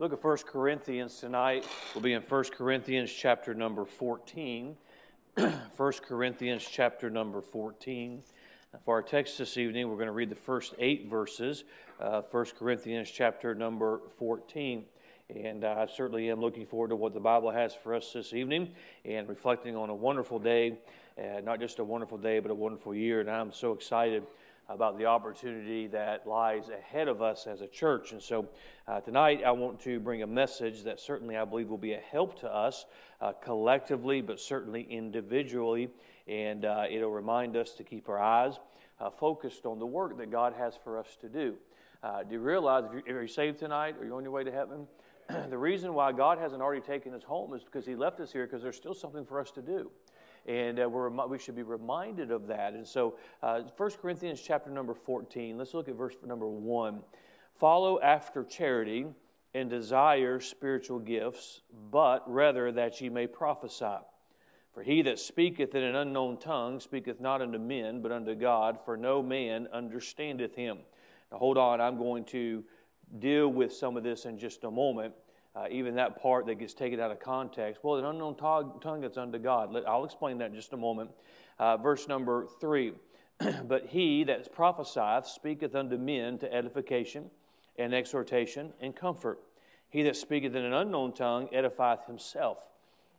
Look at 1 Corinthians tonight. We'll be in 1 Corinthians chapter number 14. 1 Corinthians chapter number 14. For our text this evening, we're going to read the first eight verses, uh, 1 Corinthians chapter number 14. And I certainly am looking forward to what the Bible has for us this evening and reflecting on a wonderful day, uh, not just a wonderful day, but a wonderful year. And I'm so excited about the opportunity that lies ahead of us as a church. And so uh, tonight I want to bring a message that certainly I believe will be a help to us uh, collectively, but certainly individually. And uh, it'll remind us to keep our eyes uh, focused on the work that God has for us to do. Uh, do you realize if you're, if you're saved tonight or you're on your way to heaven? the reason why God hasn't already taken us home is because He left us here because there's still something for us to do and uh, we're, we should be reminded of that. And so, uh, 1 Corinthians chapter number 14, let's look at verse number 1. Follow after charity and desire spiritual gifts, but rather that ye may prophesy. For he that speaketh in an unknown tongue speaketh not unto men, but unto God, for no man understandeth him. Now, hold on, I'm going to deal with some of this in just a moment uh, even that part that gets taken out of context. Well, an unknown tongue that's unto God. I'll explain that in just a moment. Uh, verse number three. but he that prophesieth speaketh unto men to edification and exhortation and comfort. He that speaketh in an unknown tongue edifieth himself.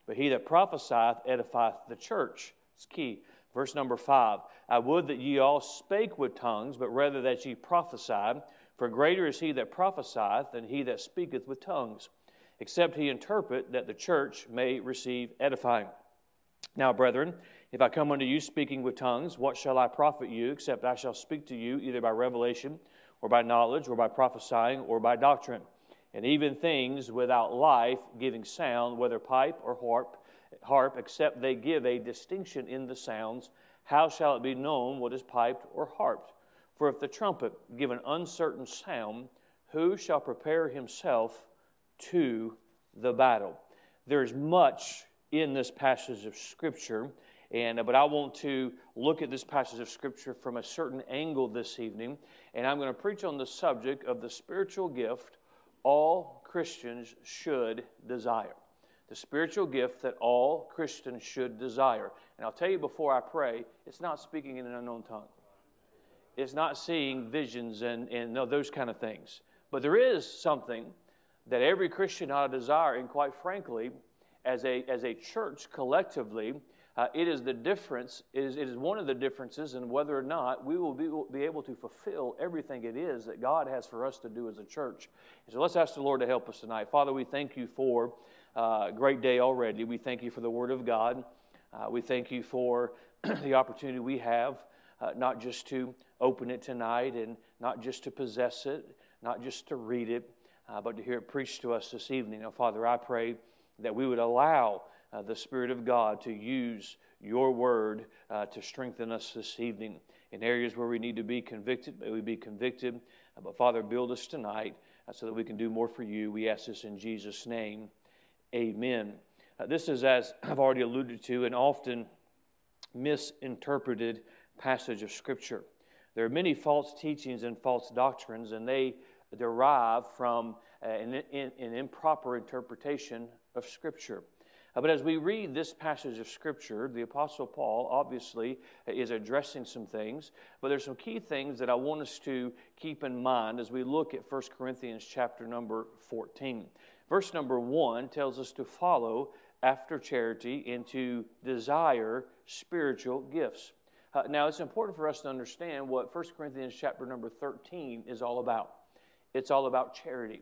But he that prophesieth edifieth the church. It's key. Verse number five I would that ye all spake with tongues, but rather that ye prophesied. For greater is he that prophesieth than he that speaketh with tongues except he interpret that the church may receive edifying. Now, brethren, if I come unto you speaking with tongues, what shall I profit you, except I shall speak to you either by revelation, or by knowledge, or by prophesying, or by doctrine? And even things without life giving sound, whether pipe or harp, harp, except they give a distinction in the sounds, how shall it be known what is piped or harped? For if the trumpet give an uncertain sound, who shall prepare himself to the battle. There's much in this passage of Scripture, and, but I want to look at this passage of Scripture from a certain angle this evening, and I'm going to preach on the subject of the spiritual gift all Christians should desire. The spiritual gift that all Christians should desire. And I'll tell you before I pray, it's not speaking in an unknown tongue. It's not seeing visions and, and those kind of things. But there is something that every Christian ought to desire. And quite frankly, as a, as a church collectively, uh, it is the difference, it is, it is one of the differences in whether or not we will be, will be able to fulfill everything it is that God has for us to do as a church. And so let's ask the Lord to help us tonight. Father, we thank you for uh, a great day already. We thank you for the Word of God. Uh, we thank you for the opportunity we have uh, not just to open it tonight and not just to possess it, not just to read it, uh, but to hear it preached to us this evening. Now, Father, I pray that we would allow uh, the Spirit of God to use your word uh, to strengthen us this evening. In areas where we need to be convicted, may we be convicted. Uh, but, Father, build us tonight uh, so that we can do more for you. We ask this in Jesus' name. Amen. Uh, this is, as I've already alluded to, an often misinterpreted passage of Scripture. There are many false teachings and false doctrines, and they derive from uh, an, an, improper interpretation of Scripture. Uh, but as we read this passage of Scripture, the Apostle Paul obviously is addressing some things, but there's some key things that I want us to keep in mind as we look at 1 Corinthians chapter number 14. Verse number 1 tells us to follow after charity and to desire spiritual gifts. Uh, now, it's important for us to understand what 1 Corinthians chapter number 13 is all about it's all about charity.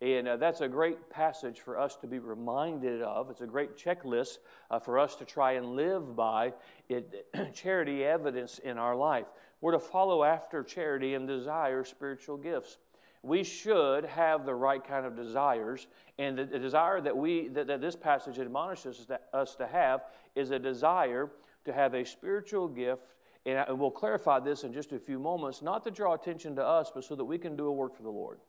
And uh, that's a great passage for us to be reminded of. It's a great checklist uh, for us to try and live by it, charity evidence in our life. We're to follow after charity and desire spiritual gifts. We should have the right kind of desires, and the, the desire that we that, that this passage admonishes us to, us to have is a desire to have a spiritual gift and we'll clarify this in just a few moments, not to draw attention to us, but so that we can do a work for the Lord.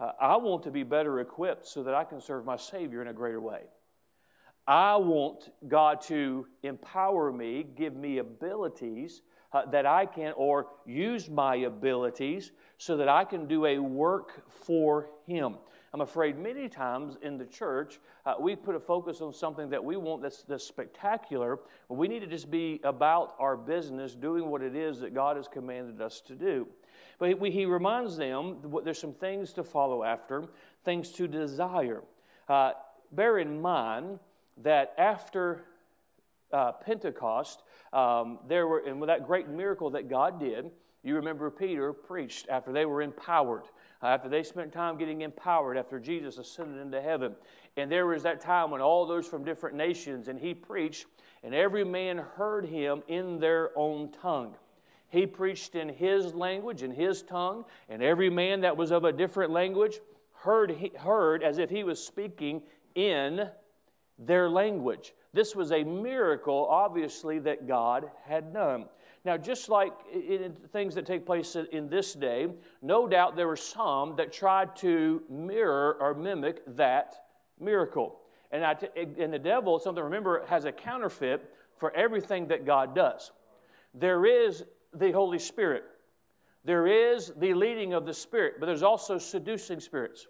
Uh, I want to be better equipped so that I can serve my Savior in a greater way. I want God to empower me, give me abilities uh, that I can, or use my abilities so that I can do a work for Him. I'm afraid many times in the church, uh, we put a focus on something that we want that's, that's spectacular. We need to just be about our business, doing what it is that God has commanded us to do. But he, he reminds them there's some things to follow after, things to desire. Uh, bear in mind that after uh, Pentecost, um, there were, and with that great miracle that God did, you remember Peter preached after they were empowered, uh, after they spent time getting empowered after Jesus ascended into heaven. And there was that time when all those from different nations, and he preached, and every man heard him in their own tongue. He preached in his language, in his tongue, and every man that was of a different language heard, heard as if he was speaking in their language. This was a miracle, obviously, that God had done. Now, just like in things that take place in this day, no doubt there were some that tried to mirror or mimic that miracle. And, and the devil, something to remember, has a counterfeit for everything that God does. There is the Holy Spirit, there is the leading of the Spirit, but there's also seducing spirits.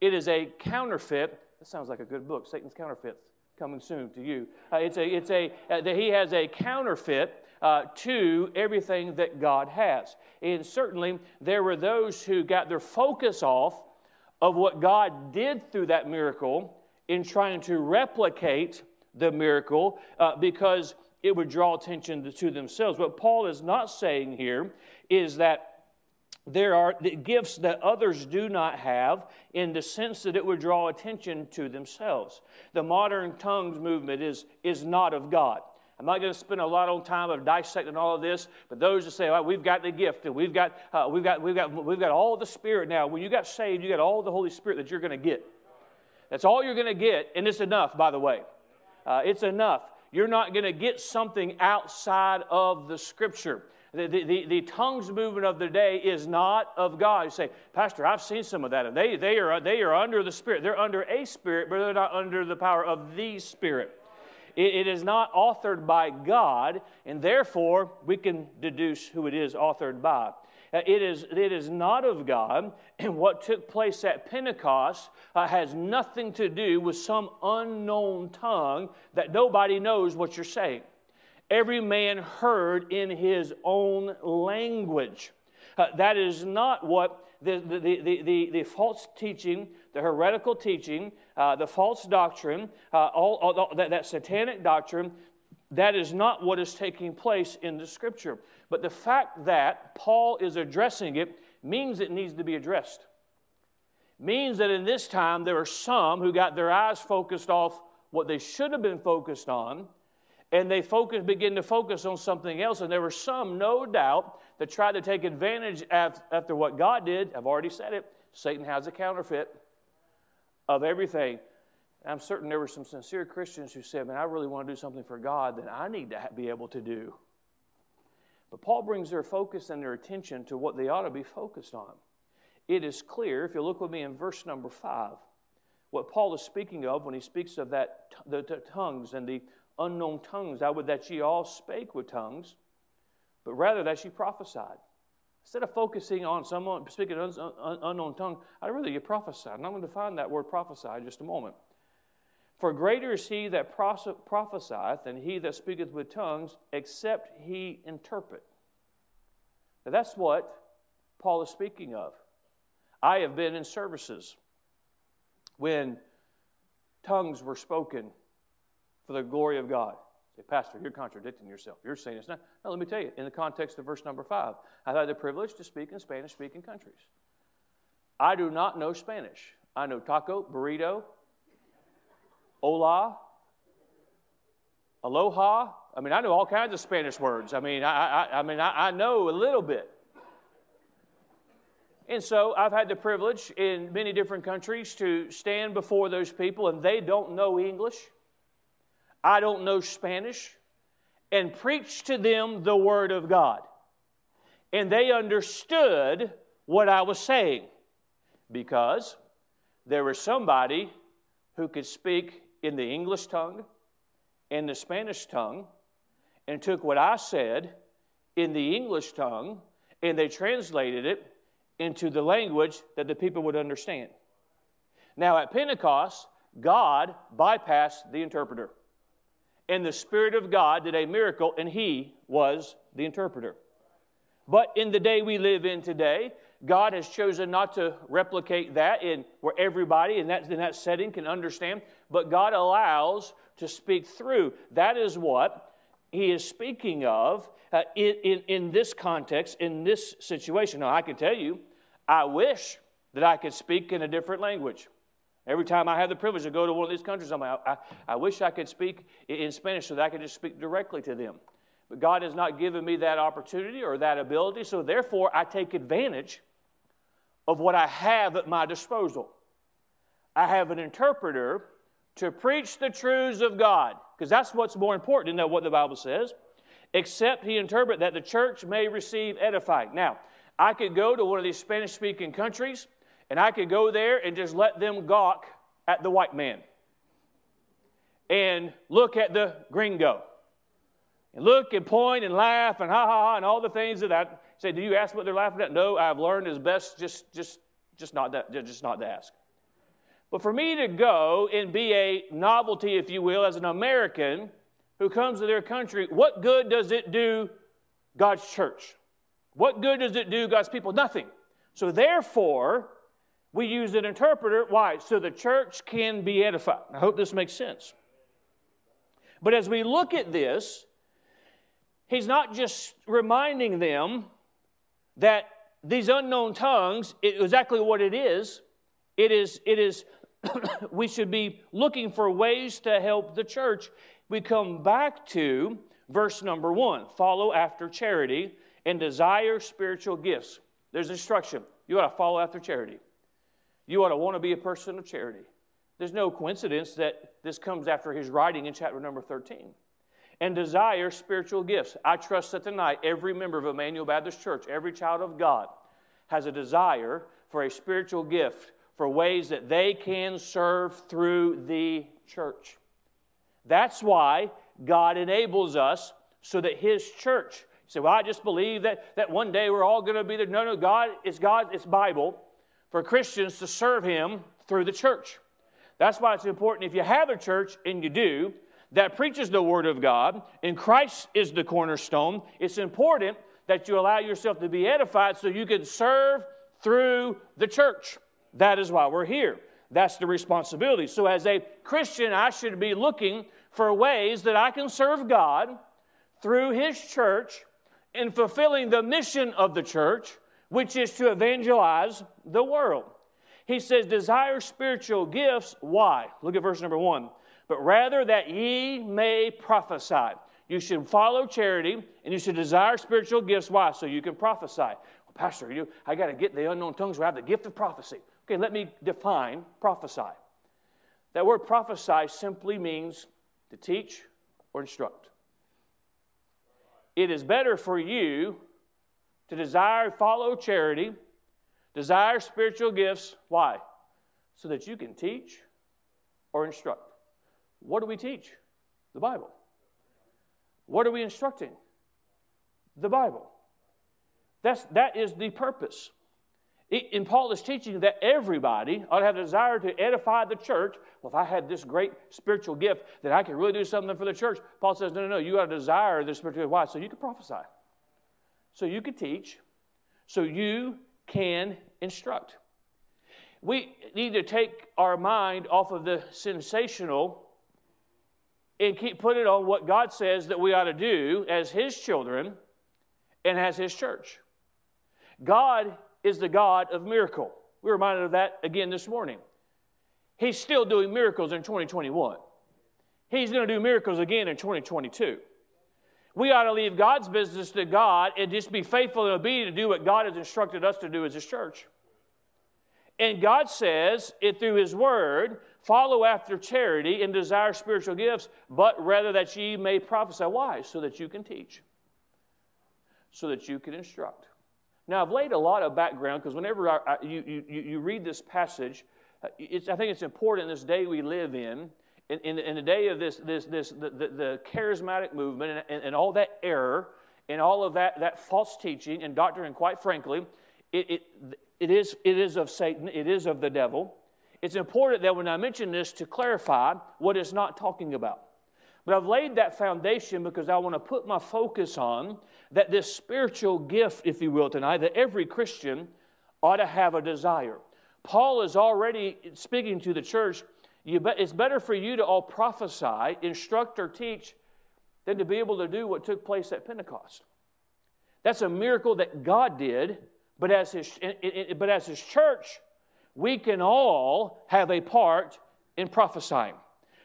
It is a counterfeit. That sounds like a good book, Satan's Counterfeits coming soon to you. Uh, it's a, it's a, uh, he has a counterfeit uh, to everything that God has. And certainly there were those who got their focus off of what God did through that miracle in trying to replicate the miracle uh, because it would draw attention to, to themselves. What Paul is not saying here is that there are gifts that others do not have in the sense that it would draw attention to themselves. The modern tongues movement is, is not of God. I'm not going to spend a lot of time of dissecting all of this, but those that say, well, we've got the gift and we've got, uh, we've, got, we've, got, we've got all the Spirit now. When you got saved, you got all the Holy Spirit that you're going to get. That's all you're going to get, and it's enough, by the way. Uh, it's enough. You're not going to get something outside of the Scripture. The, the, the, tongues movement of the day is not of God. You say, Pastor, I've seen some of that. And they, they, are, they are under the Spirit. They're under a Spirit, but they're not under the power of the Spirit. It, is not authored by God, and therefore we can deduce who it is authored by. Uh, it is, it is not of God, and what took place at Pentecost uh, has nothing to do with some unknown tongue that nobody knows what you're saying. Every man heard in his own language. Uh, that is not what the, the, the, the, the false teaching, the heretical teaching, uh, the false doctrine, uh, all, all that, that satanic doctrine, that is not what is taking place in the scripture. But the fact that Paul is addressing it means it needs to be addressed. Means that in this time there are some who got their eyes focused off what they should have been focused on and they focus, begin to focus on something else. And there were some, no doubt, that tried to take advantage after what God did. I've already said it. Satan has a counterfeit of everything. I'm certain there were some sincere Christians who said, Man, I really want to do something for God that I need to be able to do. But Paul brings their focus and their attention to what they ought to be focused on. It is clear, if you look with me in verse number five, what Paul is speaking of when he speaks of that the, the tongues and the unknown tongues. I would that ye all spake with tongues, but rather that ye prophesied. Instead of focusing on someone speaking an unknown tongue, I'd rather you prophesy. And I'm going to define that word prophesy in just a moment. For greater is he that prophesieth than he that speaketh with tongues, except he interpret. Now that's what Paul is speaking of. I have been in services when tongues were spoken for the glory of God. Say, Pastor, you're contradicting yourself. You're saying it's not. No, let me tell you, in the context of verse number five, I've had the privilege to speak in Spanish speaking countries. I do not know Spanish. I know taco, burrito, hola, aloha. I mean, I know all kinds of Spanish words. I mean, I, I, I mean, I, I know a little bit. And so I've had the privilege in many different countries to stand before those people, and they don't know English. I don't know Spanish, and preach to them the Word of God. And they understood what I was saying because there was somebody who could speak in the English tongue, in the Spanish tongue, and took what I said in the English tongue and they translated it into the language that the people would understand. Now, at Pentecost, God bypassed the interpreter. And the Spirit of God did a miracle, and He was the interpreter. But in the day we live in today, God has chosen not to replicate that in where everybody in that, in that setting can understand, but God allows to speak through. That is what he is speaking of uh, in, in, in this context, in this situation. Now, I can tell you, I wish that I could speak in a different language. Every time I have the privilege to go to one of these countries, I'm like, I, I wish I could speak in Spanish so that I could just speak directly to them. But God has not given me that opportunity or that ability, so therefore I take advantage of what I have at my disposal. I have an interpreter to preach the truths of God, because that's what's more important than what the Bible says, except he interpret that the church may receive edifying. Now, I could go to one of these Spanish speaking countries and I could go there and just let them gawk at the white man and look at the gringo and look and point and laugh and ha ha ha and all the things that I say. Do you ask what they're laughing at? No, I've learned is best just just just not that just not to ask. But for me to go and be a novelty, if you will, as an American who comes to their country, what good does it do God's church? What good does it do God's people? Nothing. So therefore, we use an interpreter. Why? So the church can be edified. I hope this makes sense. But as we look at this, he's not just reminding them that these unknown tongues, it, exactly what it is, it is, it is we should be looking for ways to help the church. We come back to verse number one follow after charity and desire spiritual gifts. There's instruction. You ought to follow after charity. You ought to want to be a person of charity. There's no coincidence that this comes after his writing in chapter number 13. And desire spiritual gifts. I trust that tonight every member of Emmanuel Baptist Church, every child of God, has a desire for a spiritual gift for ways that they can serve through the church. That's why God enables us so that His church. You say, well, I just believe that, that one day we're all going to be there. No, no, God, it's God, it's Bible for Christians to serve Him through the church. That's why it's important if you have a church, and you do, that preaches the Word of God, and Christ is the cornerstone, it's important that you allow yourself to be edified so you can serve through the church. That is why we're here. That's the responsibility. So, as a Christian, I should be looking for ways that I can serve God through His church in fulfilling the mission of the church which is to evangelize the world. He says, Desire spiritual gifts. Why? Look at verse number one. But rather that ye may prophesy. You should follow charity and you should desire spiritual gifts. Why? So you can prophesy. Well, Pastor, you, I got to get the unknown tongues where I have the gift of prophecy. Okay, let me define prophesy. That word prophesy simply means to teach or instruct. It is better for you to desire, follow charity, desire spiritual gifts. Why? So that you can teach or instruct. What do we teach? The Bible. What are we instructing? The Bible. That's, that is the purpose. and Paul is teaching that everybody ought to have a desire to edify the church. Well, if I had this great spiritual gift that I could really do something for the church, Paul says, no, no, no, you got to desire this spiritual gift. Why? So you can prophesy so you can teach, so you can instruct. We need to take our mind off of the sensational and keep put it on what God says that we ought to do as His children and as His church. God is the God of miracle. We're reminded of that again this morning. He's still doing miracles in 2021. He's going to do miracles again in 2022. We ought to leave God's business to God and just be faithful and obedient to do what God has instructed us to do as His church. And God says it through His Word follow after charity and desire spiritual gifts, but rather that ye may prophesy. Why? So that you can teach, so that you can instruct. Now, I've laid a lot of background because whenever I, I, you, you, you read this passage, uh, I think it's important in this day we live in in, in, in the day of this, this, this the, the, the charismatic movement and, and, and, all that error and all of that, that false teaching and doctrine, quite frankly, it, it, it, is, it is of Satan, it is of the devil. It's important that when I mention this to clarify what it's not talking about. But I've laid that foundation because I want to put my focus on that this spiritual gift, if you will, tonight, that every Christian ought to have a desire. Paul is already speaking to the church. Be, it's better for you to all prophesy, instruct, or teach than to be able to do what took place at Pentecost. That's a miracle that God did, but as his, but as his church, we can all have a part in prophesying.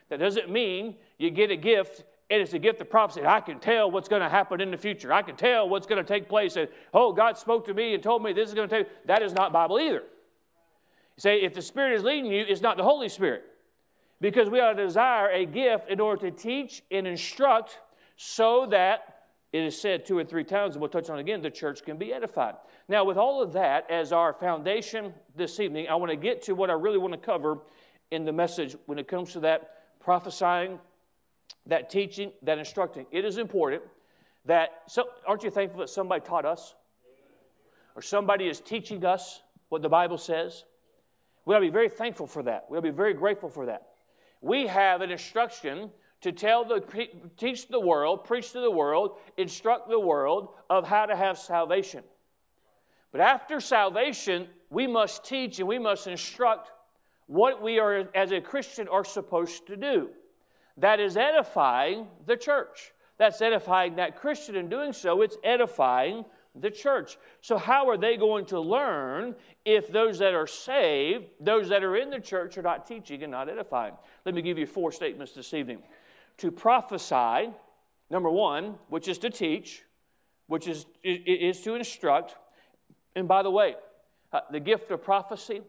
That doesn't mean you get a gift and it's a gift of prophecy. I can tell what's going to happen in the future. I can tell what's going to take place. And, oh, God spoke to me and told me this is going to take. That is not Bible either. You say, if the Spirit is leading you, it's not the Holy Spirit. Because we ought to desire a gift in order to teach and instruct so that it is said two or three times, and we'll touch on again, the church can be edified. Now, with all of that as our foundation this evening, I want to get to what I really want to cover in the message when it comes to that prophesying, that teaching, that instructing. It is important that, so, aren't you thankful that somebody taught us? Or somebody is teaching us what the Bible says? We ought to be very thankful for that. We ought to be very grateful for that. We have an instruction to tell the teach the world, preach to the world, instruct the world of how to have salvation. But after salvation, we must teach and we must instruct what we are as a Christian are supposed to do. That is edifying the church. That's edifying that Christian. In doing so, it's edifying the church. So, how are they going to learn if those that are saved, those that are in the church, are not teaching and not edifying? Let me give you four statements this evening to prophesy, number one, which is to teach, which is, is to instruct. And by the way, uh, the gift of prophecy,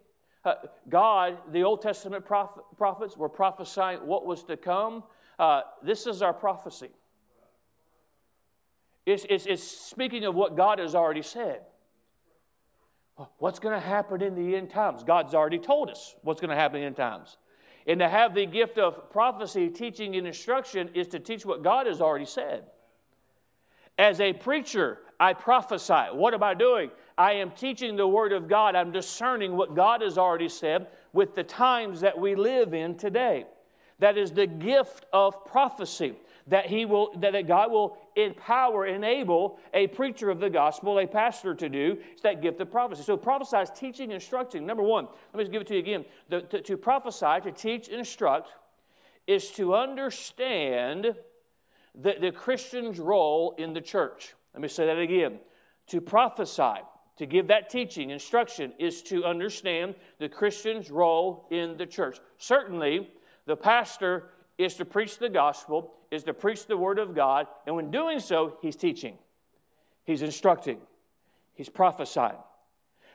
uh, God, the Old Testament prophet, prophets were prophesying what was to come. Uh, this is our prophecy. It's, it's, it's speaking of what God has already said. What's going to happen in the end times? God's already told us what's going to happen in the end times. And to have the gift of prophecy, teaching, and instruction is to teach what God has already said. As a preacher, I prophesy. What am I doing? I am teaching the Word of God. I'm discerning what God has already said with the times that we live in today. That is the gift of prophecy that he will that God will empower, enable a preacher of the gospel, a pastor to do. It's that gift of prophecy. So prophesy is teaching, instructing. Number one, let me just give it to you again. The, to, to prophesy, to teach, instruct, is to understand the, the Christian's role in the church. Let me say that again. To prophesy, to give that teaching, instruction, is to understand the Christian's role in the church. Certainly, the pastor is to preach the gospel, is to preach the word of God, and when doing so, he's teaching, he's instructing, he's prophesying.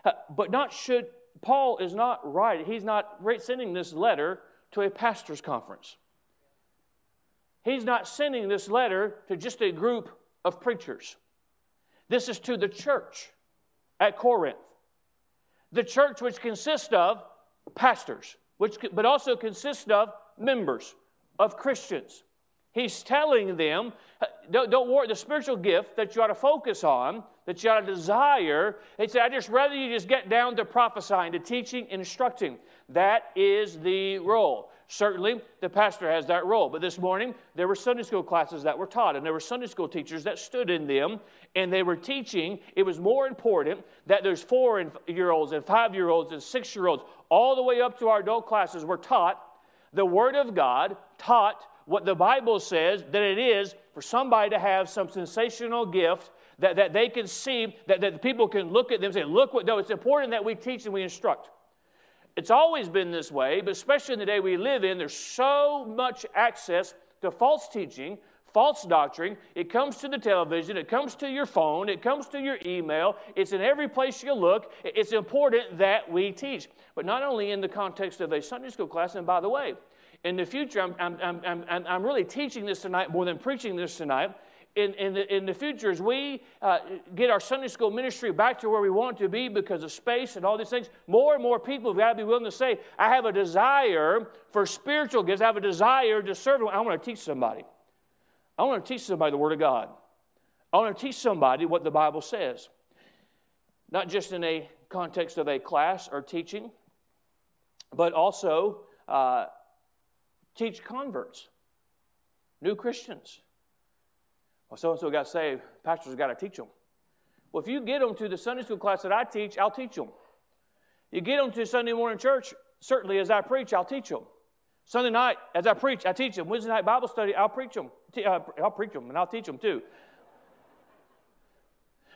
Uh, but not should, Paul is not writing, he's not sending this letter to a pastor's conference. He's not sending this letter to just a group of preachers. This is to the church at Corinth. The church, which consists of pastors, which, but also consists of members of Christians. He's telling them, don't, don't, worry, the spiritual gift that you ought to focus on, that you ought to desire, said, I just rather you just get down to prophesying, to teaching, instructing. That is the role. Certainly, the pastor has that role. But this morning, there were Sunday school classes that were taught, and there were Sunday school teachers that stood in them, and they were teaching. It was more important that those four year olds and five year olds and six year olds, all the way up to our adult classes, were taught the Word of God, taught what the Bible says that it is for somebody to have some sensational gift that, that they can see, that, that people can look at them and say, Look what, no, it's important that we teach and we instruct. It's always been this way, but especially in the day we live in, there's so much access to false teaching, false doctrine. It comes to the television, it comes to your phone, it comes to your email, it's in every place you look. It's important that we teach. But not only in the context of a Sunday school class, and by the way, in the future, I'm, I'm, I'm, I'm, really teaching this tonight more than preaching this tonight. In, in, the, in the future, as we uh, get our Sunday school ministry back to where we want to be because of space and all these things, more and more people have got to be willing to say, I have a desire for spiritual gifts. I have a desire to serve. I want to teach somebody. I want to teach somebody the Word of God. I want to teach somebody what the Bible says, not just in a context of a class or teaching, but also uh, teach converts, new Christians. Well, so and so got saved, pastors got to teach them. Well, if you get them to the Sunday school class that I teach, I'll teach them. You get them to Sunday morning church, certainly as I preach, I'll teach them. Sunday night, as I preach, I teach them. Wednesday night Bible study, I'll preach them. Uh, I'll preach them and I'll teach them too.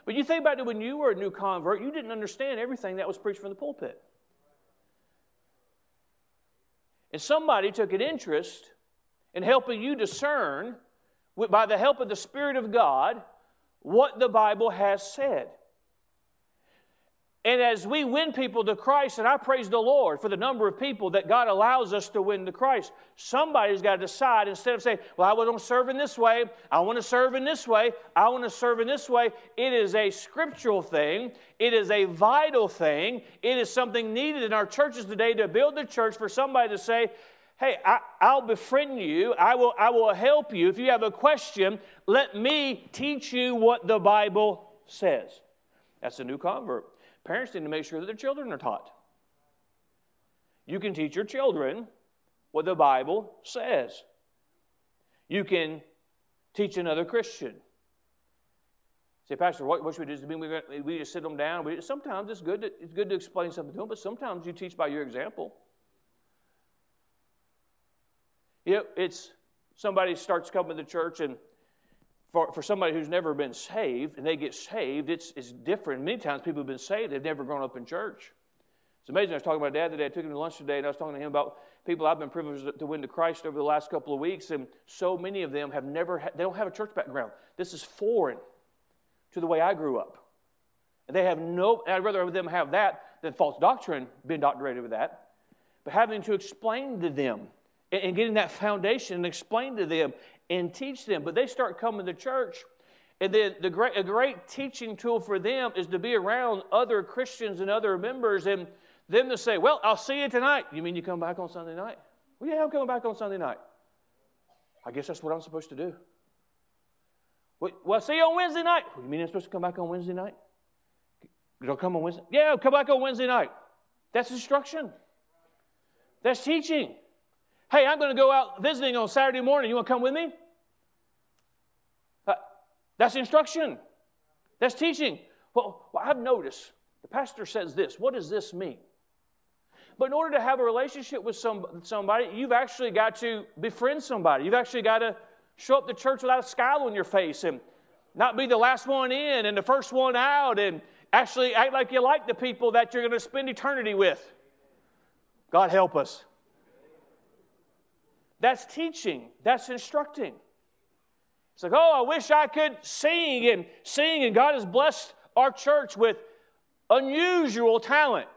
But you think about it when you were a new convert, you didn't understand everything that was preached from the pulpit. And somebody took an interest in helping you discern, by the help of the Spirit of God, what the Bible has said. And as we win people to Christ, and I praise the Lord for the number of people that God allows us to win to Christ, somebody's got to decide instead of saying, Well, I want to serve in this way, I want to serve in this way, I want to serve in this way. It is a scriptural thing, it is a vital thing, it is something needed in our churches today to build the church for somebody to say, Hey, I, will befriend you. I will, I will help you. If you have a question, let me teach you what the Bible says. That's a new convert. Parents need to make sure that their children are taught. You can teach your children what the Bible says. You can teach another Christian. Say, Pastor, what, what should we do? We, we just sit them down. We, sometimes it's good, to, it's good to explain something to them, but sometimes you teach by your example. You know, it's somebody starts coming to church and for, for somebody who's never been saved and they get saved, it's, it's different. Many times people have been saved, they've never grown up in church. It's amazing. I was talking to my dad today. I took him to lunch today, and I was talking to him about people I've been privileged to win to Christ over the last couple of weeks, and so many of them have never, ha- they don't have a church background. This is foreign to the way I grew up. And they have no, I'd rather them have that than false doctrine, being doctorated with that. But having to explain to them and, and getting that foundation and explain to them and teach them. But they start coming to church, and then the great, a great teaching tool for them is to be around other Christians and other members, and them to say, Well, I'll see you tonight. You mean you come back on Sunday night? Well, yeah, I'm coming back on Sunday night. I guess that's what I'm supposed to do. Well, I'll see you on Wednesday night. You mean I'm supposed to come back on Wednesday night? You'll come on Wednesday? Yeah, I'll come back on Wednesday night. That's instruction. That's teaching. Hey, I'm going to go out visiting on Saturday morning. You want to come with me? That's instruction. That's teaching. Well, well, I've noticed the pastor says this. What does this mean? But in order to have a relationship with some, somebody, you've actually got to befriend somebody. You've actually got to show up to church without a scowl on your face and not be the last one in and the first one out and actually act like you like the people that you're going to spend eternity with. God help us. That's teaching, that's instructing. It's like, oh, I wish I could sing and sing, and God has blessed our church with unusual talent.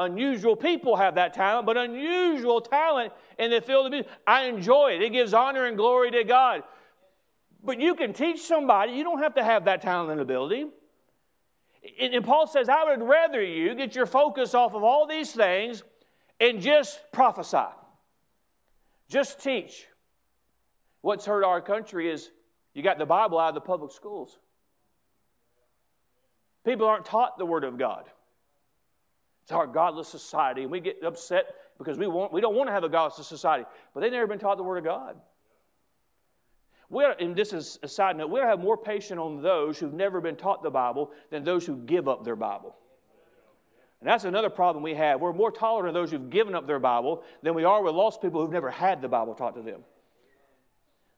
Unusual people have that talent, but unusual talent in the field of music. I enjoy it. It gives honor and glory to God. But you can teach somebody, you don't have to have that talent and ability. And Paul says, I would rather you get your focus off of all these things and just prophesy. Just teach. What's hurt our country is you got the Bible out of the public schools. People aren't taught the Word of God. It's our godless society, and we get upset because we, want, we don't want to have a godless society, but they've never been taught the Word of God. We are, and this is a side note, we have more patience on those who've never been taught the Bible than those who give up their Bible. And that's another problem we have. We're more tolerant of those who've given up their Bible than we are with lost people who've never had the Bible taught to them.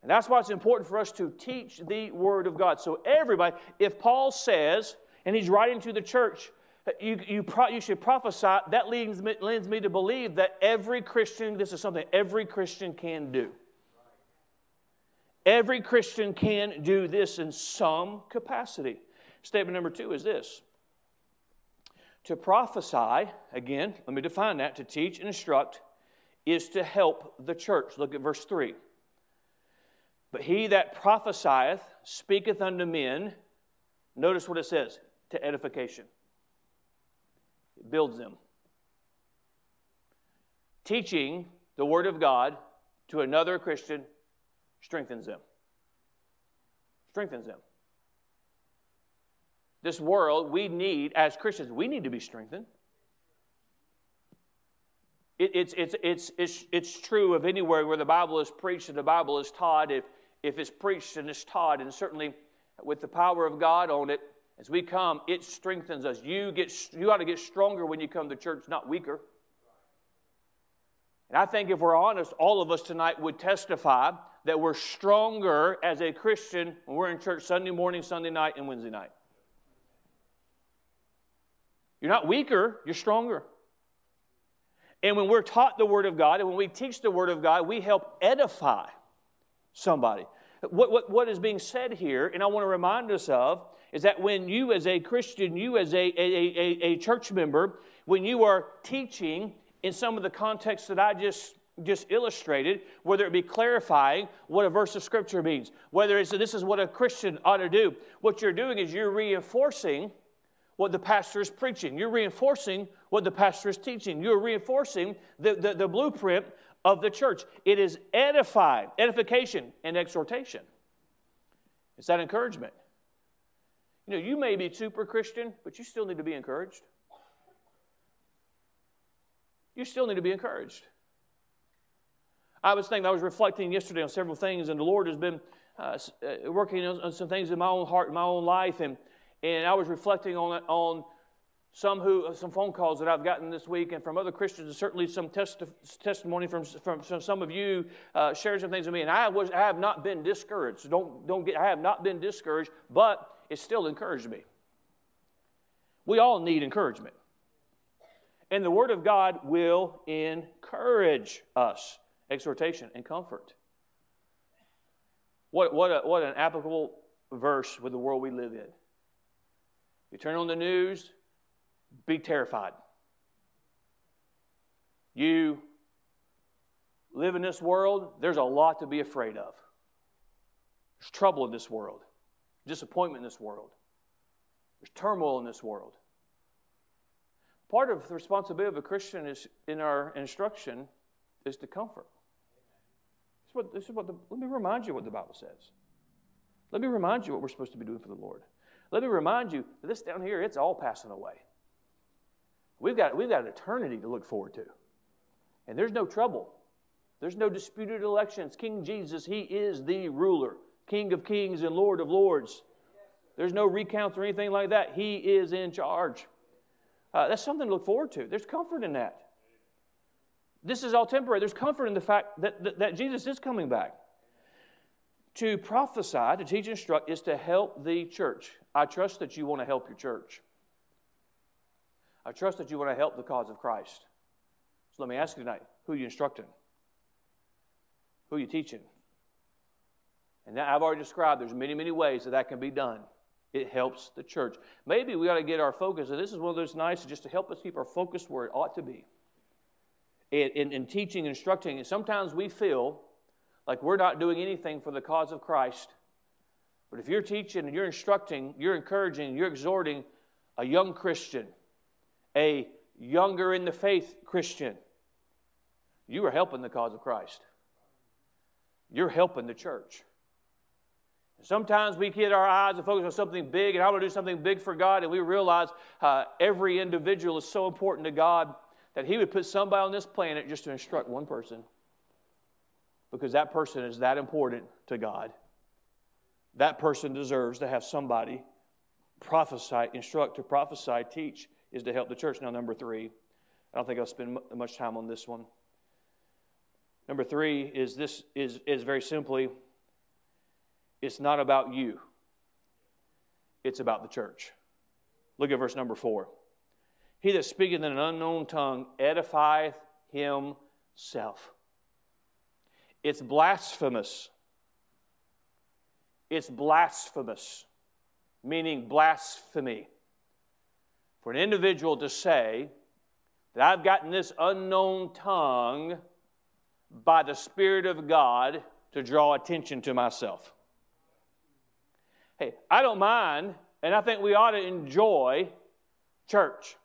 And that's why it's important for us to teach the Word of God. So, everybody, if Paul says, and he's writing to the church, you, you, pro, you should prophesy, that leads me, leads me to believe that every Christian, this is something every Christian can do. Every Christian can do this in some capacity. Statement number two is this to prophesy, again, let me define that, to teach and instruct, is to help the church. Look at verse 3. But he that prophesieth speaketh unto men, notice what it says, to edification. It builds them. Teaching the Word of God to another Christian strengthens them. Strengthens them. this world, we need, as Christians, we need to be strengthened. It, it's, it's, it's, it's, it's true of anywhere where the Bible is preached and the Bible is taught. If, if it's preached and it's taught, and certainly with the power of God on it, as we come, it strengthens us. You, get, you ought to get stronger when you come to church, not weaker. And I think if we're honest, all of us tonight would testify that we're stronger as a Christian when we're in church Sunday morning, Sunday night, and Wednesday night. You're not weaker, you're stronger. And when we're taught the Word of God and when we teach the Word of God, we help edify somebody. What, what, what is being said here, and I want to remind us of, is that when you, as a Christian, you, as a, a, a, a church member, when you are teaching in some of the contexts that I just just illustrated, whether it be clarifying what a verse of scripture means, whether it's this is what a Christian ought to do. What you're doing is you're reinforcing what the pastor is preaching. You're reinforcing what the pastor is teaching. You're reinforcing the, the, the blueprint of the church. It is edifying, edification, and exhortation. It's that encouragement. You know, you may be super Christian, but you still need to be encouraged. You still need to be encouraged. I was thinking, I was reflecting yesterday on several things, and the Lord has been uh, uh working on some things in my own heart, in my own life, and and I was reflecting on on some who some phone calls that I've gotten this week, and from other Christians, and certainly some testi- testimony from, from, from some of you uh, sharing some things with me. And I was I have not been discouraged. Don't don't get I have not been discouraged, but it still encouraged me. We all need encouragement, and the Word of God will encourage us, exhortation and comfort. What what a, what an applicable verse with the world we live in. You turn on the news, be terrified. You live in this world, there's a lot to be afraid of. There's trouble in this world, disappointment in this world, there's turmoil in this world. Part of the responsibility of a Christian is in our instruction is to comfort. This is what, this is what the, let me remind you what the Bible says. Let me remind you what we're supposed to be doing for the Lord. Let me remind you this down here, it's all passing away. We've got, we've got an eternity to look forward to. And there's no trouble. There's no disputed elections. King Jesus, He is the ruler, King of kings and Lord of lords. There's no recounts or anything like that. He is in charge. Uh, that's something to look forward to. There's comfort in that. This is all temporary. There's comfort in the fact that, that, that Jesus is coming back. To prophesy, to teach and instruct, is to help the church. I trust that you want to help your church. I trust that you want to help the cause of Christ. So let me ask you tonight who are you instructing? Who are you teaching? And that I've already described, there's many, many ways that that can be done. It helps the church. Maybe we ought to get our focus, and this is one of those nice, just to help us keep our focus where it ought to be. In, in, in teaching, instructing, and sometimes we feel like we're not doing anything for the cause of Christ. But if you're teaching and you're instructing, you're encouraging, you're exhorting a young Christian, a younger in the faith Christian, you are helping the cause of Christ. You're helping the church. Sometimes we get our eyes and focus on something big, and I want to do something big for God, and we realize uh, every individual is so important to God that He would put somebody on this planet just to instruct one person because that person is that important to God. That person deserves to have somebody prophesy, instruct, to prophesy, teach, is to help the church. Now, number three, I don't think I'll spend much time on this one. Number three is this is, is very simply, it's not about you. It's about the church. Look at verse number four. He that speaketh in an unknown tongue edifieth himself. It's blasphemous. It's blasphemous, meaning blasphemy. For an individual to say that I've gotten this unknown tongue by the Spirit of God to draw attention to myself. Hey, I don't mind, and I think we ought to enjoy church.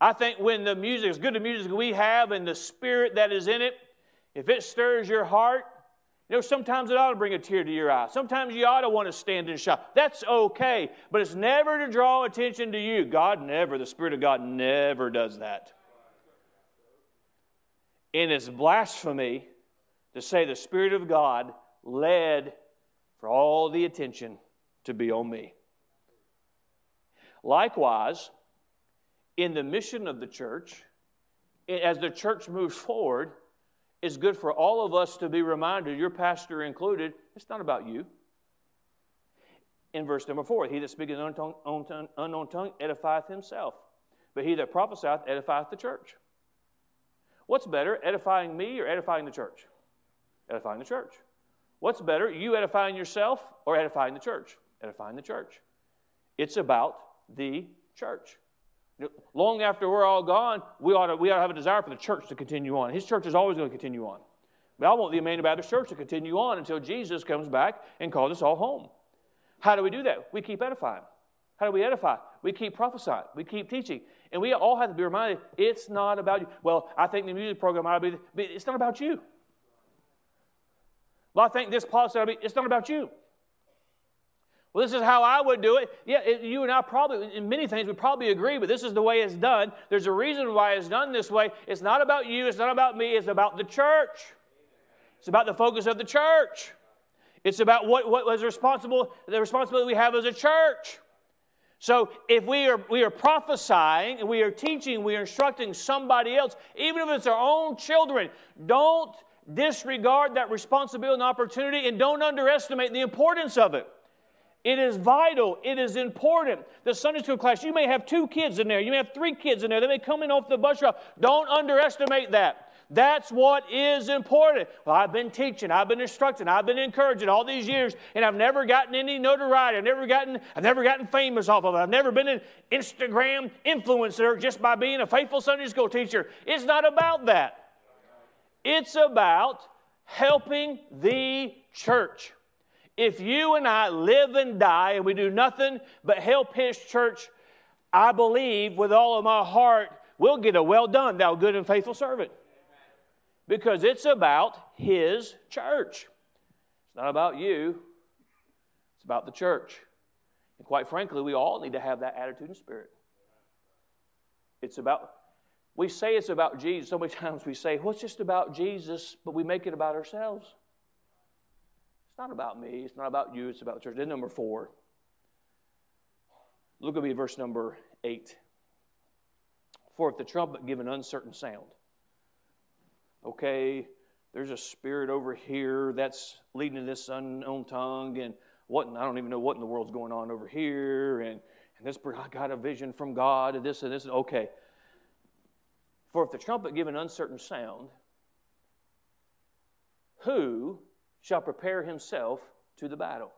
I think when the music, as good the music we have and the spirit that is in it, if it stirs your heart, You know, sometimes it ought to bring a tear to your eye. Sometimes you ought to want to stand and shout. That's okay, but it's never to draw attention to you. God never, the Spirit of God never does that. And it's blasphemy to say the Spirit of God led for all the attention to be on me. Likewise, in the mission of the church, as the church moves forward, it's good for all of us to be reminded, your pastor included, it's not about you. In verse number four, he that speaketh an unknown tongue edifieth himself, but he that prophesieth edifieth the church. What's better, edifying me or edifying the church? Edifying the church. What's better, you edifying yourself or edifying the church? Edifying the church. It's about the church. Long after we're all gone, we ought, to, we ought to have a desire for the church to continue on. His church is always going to continue on. But I want the Emmanuel Baptist Church to continue on until Jesus comes back and calls us all home. How do we do that? We keep edifying. How do we edify? We keep prophesying. We keep teaching. And we all have to be reminded it's not about you. Well, I think the music program ought to be, it's not about you. Well, I think this policy ought to be, it's not about you. Well, this is how I would do it. Yeah, it, you and I probably, in many things, would probably agree, but this is the way it's done. There's a reason why it's done this way. It's not about you, it's not about me, it's about the church. It's about the focus of the church. It's about what, what was responsible, the responsibility we have as a church. So if we are, we are prophesying and we are teaching, we are instructing somebody else, even if it's our own children, don't disregard that responsibility and opportunity and don't underestimate the importance of it. It is vital. It is important. The Sunday school class, you may have two kids in there. You may have three kids in there. They may come in off the bus route. Don't underestimate that. That's what is important. Well, I've been teaching, I've been instructing, I've been encouraging all these years, and I've never gotten any notoriety. I've never gotten, I've never gotten famous off of it. I've never been an Instagram influencer just by being a faithful Sunday school teacher. It's not about that. It's about helping the church. If you and I live and die and we do nothing but help His church, I believe with all of my heart we'll get a well done, thou good and faithful servant. Because it's about His church. It's not about you, it's about the church. And quite frankly, we all need to have that attitude and spirit. It's about, we say it's about Jesus. So many times we say, well, it's just about Jesus, but we make it about ourselves. It's not about me. It's not about you. It's about the church. Then number four. Look at me, verse number eight. For if the trumpet give an uncertain sound, okay, there's a spirit over here that's leading to this unknown tongue, and what I don't even know what in the world's going on over here, and, and this I got a vision from God, and this and this. Okay. For if the trumpet give an uncertain sound, who shall prepare himself to the battle.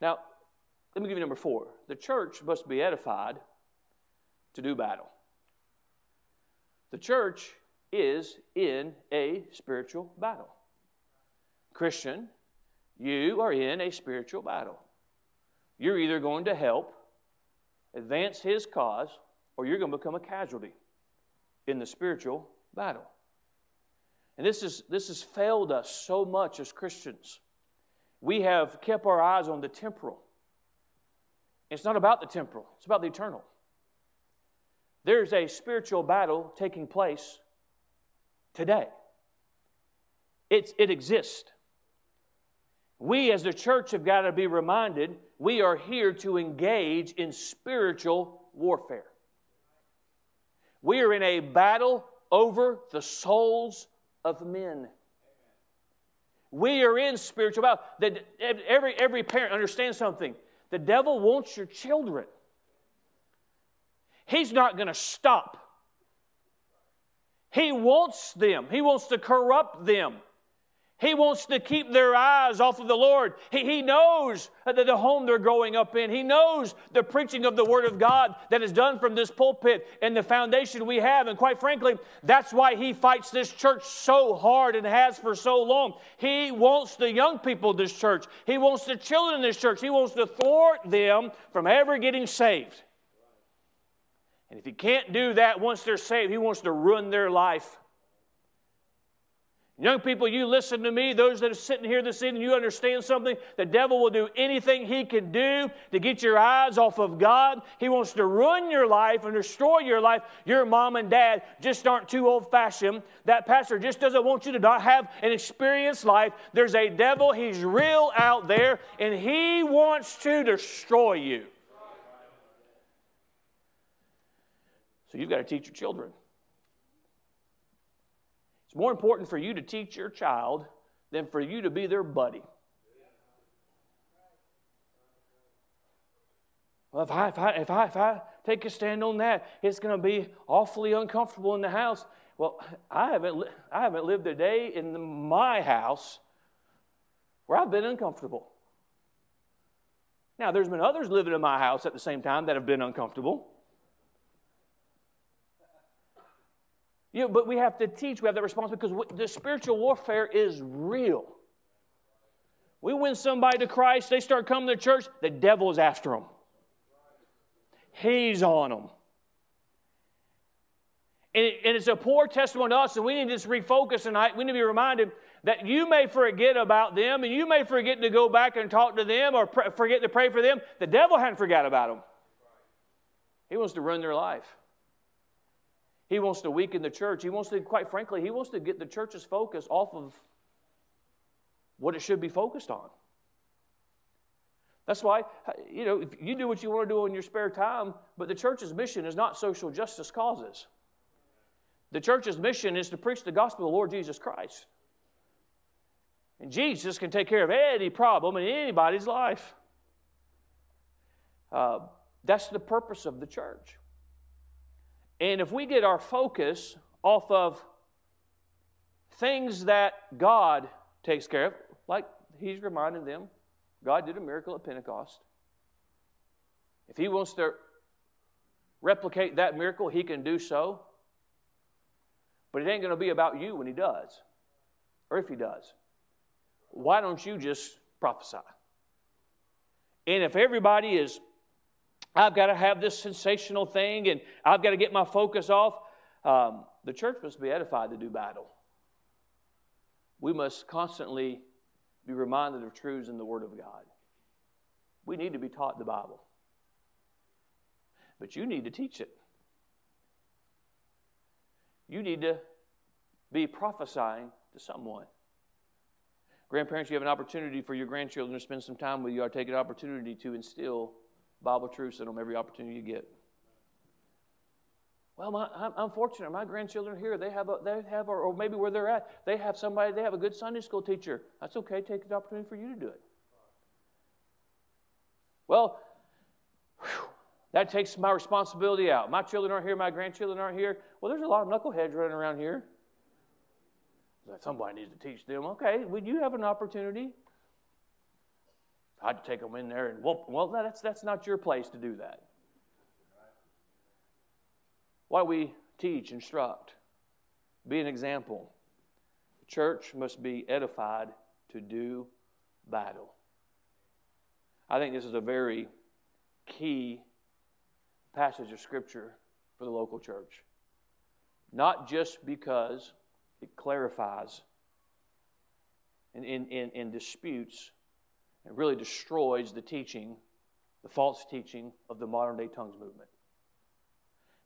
Now, let me give you number four. The church must be edified to do battle. The church is in a spiritual battle. Christian, you are in a spiritual battle. You're either going to help advance his cause or you're going to become a casualty in the spiritual battle. And this, is, this has failed us so much as Christians. We have kept our eyes on the temporal. It's not about the temporal, it's about the eternal. There's a spiritual battle taking place today. It's, it exists. We as the church have got to be reminded we are here to engage in spiritual warfare. We are in a battle over the souls of men. We are in spiritual battle. That every, every parent understands something. The devil wants your children. He's not going to stop. He wants them. He wants to corrupt them. He wants to keep their eyes off of the Lord. He, he knows the home they're growing up in. He knows the preaching of the Word of God that is done from this pulpit and the foundation we have. And quite frankly, that's why he fights this church so hard and has for so long. He wants the young people of this church, he wants the children in this church, he wants to thwart them from ever getting saved. And if he can't do that once they're saved, he wants to ruin their life Young people, you listen to me. Those that are sitting here this evening, you understand something. The devil will do anything he can do to get your eyes off of God. He wants to ruin your life and destroy your life. Your mom and dad just aren't too old fashioned. That pastor just doesn't want you to not have an experienced life. There's a devil, he's real out there, and he wants to destroy you. So you've got to teach your children. It's more important for you to teach your child than for you to be their buddy. Well, if I, if I, if I, if I take a stand on that, it's going to be awfully uncomfortable in the house. Well, I haven't, I haven't lived a day in the, my house where I've been uncomfortable. Now, there's been others living in my house at the same time that have been uncomfortable. You know, but we have to teach, we have that responsibility because the spiritual warfare is real. We win somebody to Christ, they start coming to church, the devil is after them. He's on them. And, it, and it's a poor testimony to us, and we need to just refocus tonight. We need to be reminded that you may forget about them, and you may forget to go back and talk to them or pr- forget to pray for them. The devil hadn't forgot about them. He wants to run their life. He wants to weaken the church. He wants to, quite frankly, he wants to get the church's focus off of what it should be focused on. That's why, you know, if you do what you want to do in your spare time, but the church's mission is not social justice causes. The church's mission is to preach the gospel of the Lord Jesus Christ. And Jesus can take care of any problem in anybody's life. Uh, that's the purpose of the church. And if we get our focus off of things that God takes care of, like he's reminding them, God did a miracle at Pentecost. If he wants to replicate that miracle, he can do so. But it ain't going to be about you when he does, or if he does. Why don't you just prophesy? And if everybody is I've got to have this sensational thing and I've got to get my focus off. Um, the church must be edified to do battle. We must constantly be reminded of truths in the Word of God. We need to be taught the Bible. But you need to teach it. You need to be prophesying to someone. Grandparents, you have an opportunity for your grandchildren to spend some time with you. I take an opportunity to instill Bible truths in them every opportunity you get. Well, my, I'm, I'm, fortunate. My grandchildren are here, they have, a, they have, or, or maybe where they're at, they have somebody, they have a good Sunday school teacher. That's okay. Take the opportunity for you to do it. Well, whew, that takes my responsibility out. My children aren't here, my grandchildren aren't here. Well, there's a lot of knuckleheads running around here. Somebody needs to teach them. Okay, well, you have an opportunity. I'd take them in there and whoop. Well, that's, that's not your place to do that. Why we teach, instruct, be an example. The church must be edified to do battle. I think this is a very key passage of Scripture for the local church. Not just because it clarifies in, in, in, in disputes it really destroys the teaching, the false teaching of the modern day tongues movement.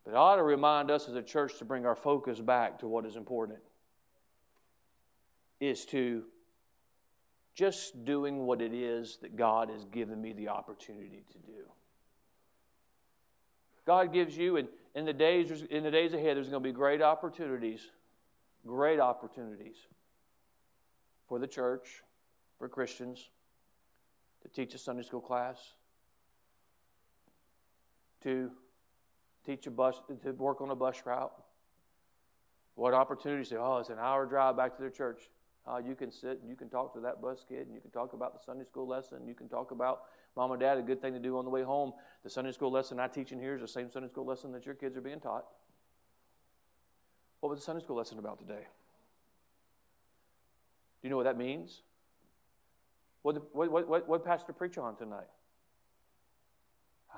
But it ought to remind us as a church to bring our focus back to what is important is to just doing what it is that God has given me the opportunity to do. God gives you, and in the days in the days ahead, there's going to be great opportunities, great opportunities for the church, for Christians, to teach a Sunday school class, to teach a bus, to work on a bus route. What opportunity say, oh, it's an hour drive back to their church. Uh, you can sit and you can talk to that bus kid and you can talk about the Sunday school lesson. You can talk about mom and dad, a good thing to do on the way home. The Sunday school lesson I teach in here is the same Sunday school lesson that your kids are being taught. What was the Sunday school lesson about today? Do you know what that means? What, what, what, what pastor preach on tonight?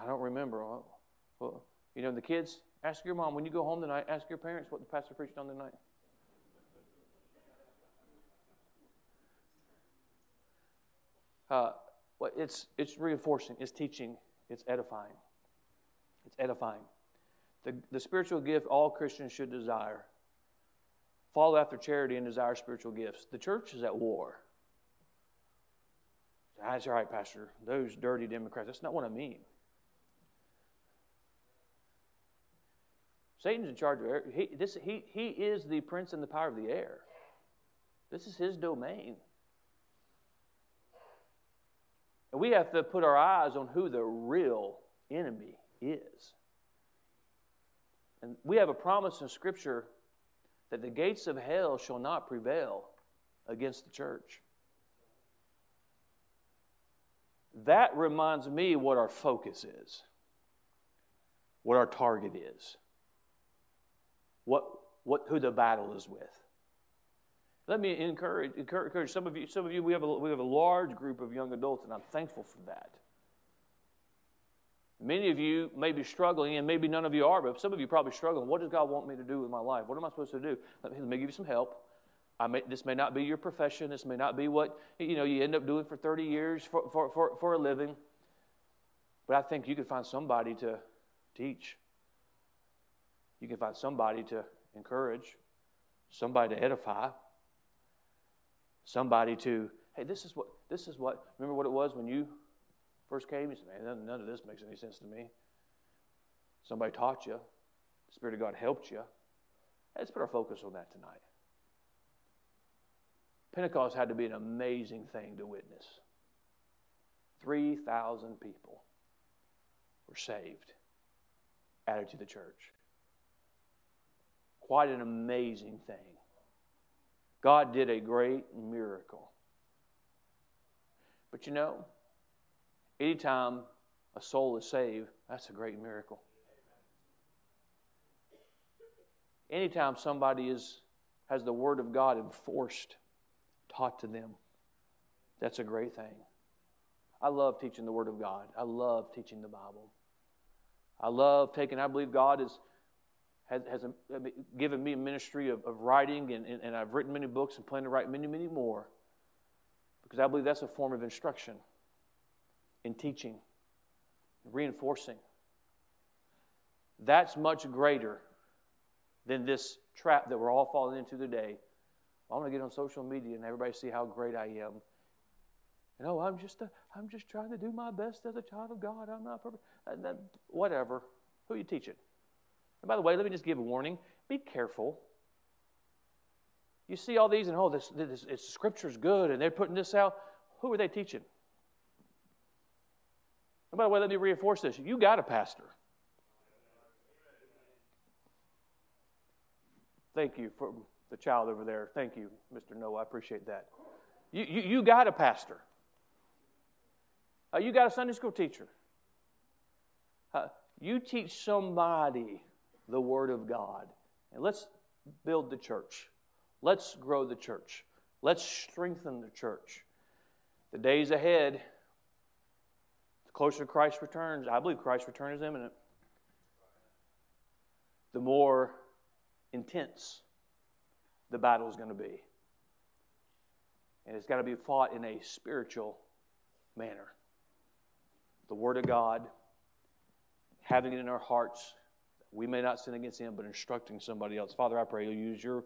I don't remember. Well, you know, the kids, ask your mom when you go home tonight, ask your parents what the pastor preached on tonight. Uh, well, it's, it's reinforcing, it's teaching, it's edifying. It's edifying. The, the spiritual gift all Christians should desire. Follow after charity and desire spiritual gifts. The church is at war. That's all right, Pastor. Those dirty Democrats. That's not what I mean. Satan's in charge of air. He, this, he, he is the prince and the power of the air. This is his domain. And we have to put our eyes on who the real enemy is. And we have a promise in Scripture that the gates of hell shall not prevail against the church. That reminds me what our focus is, what our target is, what, what, who the battle is with. Let me encourage, encourage some of you. Some of you, we have, a, we have a large group of young adults, and I'm thankful for that. Many of you may be struggling, and maybe none of you are, but some of you probably struggling. What does God want me to do with my life? What am I supposed to do? Let me, let me give you some help. May, this may not be your profession. This may not be what you know you end up doing for 30 years for, for, for, for a living. But I think you can find somebody to teach. You can find somebody to encourage, somebody to edify, somebody to, hey, this is what this is what remember what it was when you first came? You said, Man, none of this makes any sense to me. Somebody taught you, the Spirit of God helped you. Let's put our focus on that tonight. Pentecost had to be an amazing thing to witness. 3,000 people were saved, added to the church. Quite an amazing thing. God did a great miracle. But you know, anytime a soul is saved, that's a great miracle. Anytime somebody is, has the Word of God enforced taught to them. That's a great thing. I love teaching the Word of God. I love teaching the Bible. I love taking, I believe God has, has, um, has a, given me a ministry of, of writing, and, and, and I've written many books and plan to write many, many more because I believe that's a form of instruction in teaching, reinforcing. That's much greater than this trap that we're all falling into today I want to get on social media and everybody see how great I am. You know, I'm just, a, I'm just trying to do my best as a child of God. I'm not perfect. And whatever. Who are you teaching? And by the way, let me just give a warning. Be careful. You see all these and, oh, this, this, this scripture's good, and they're putting this out. Who are they teaching? And by the way, let me reinforce this. You got a pastor. Thank you for the child over there. Thank you, Mr. Noah. I appreciate that. You, you, you got a pastor. Uh, you got a Sunday school teacher. Uh, you teach somebody the Word of God. And let's build the church. Let's grow the church. Let's strengthen the church. The days ahead, the closer Christ returns, I believe Christ's return is imminent, the more intense the battle is going to be. And it's got to be fought in a spiritual manner. The Word of God, having it in our hearts, we may not sin against Him, but instructing somebody else. Father, I pray you'll use your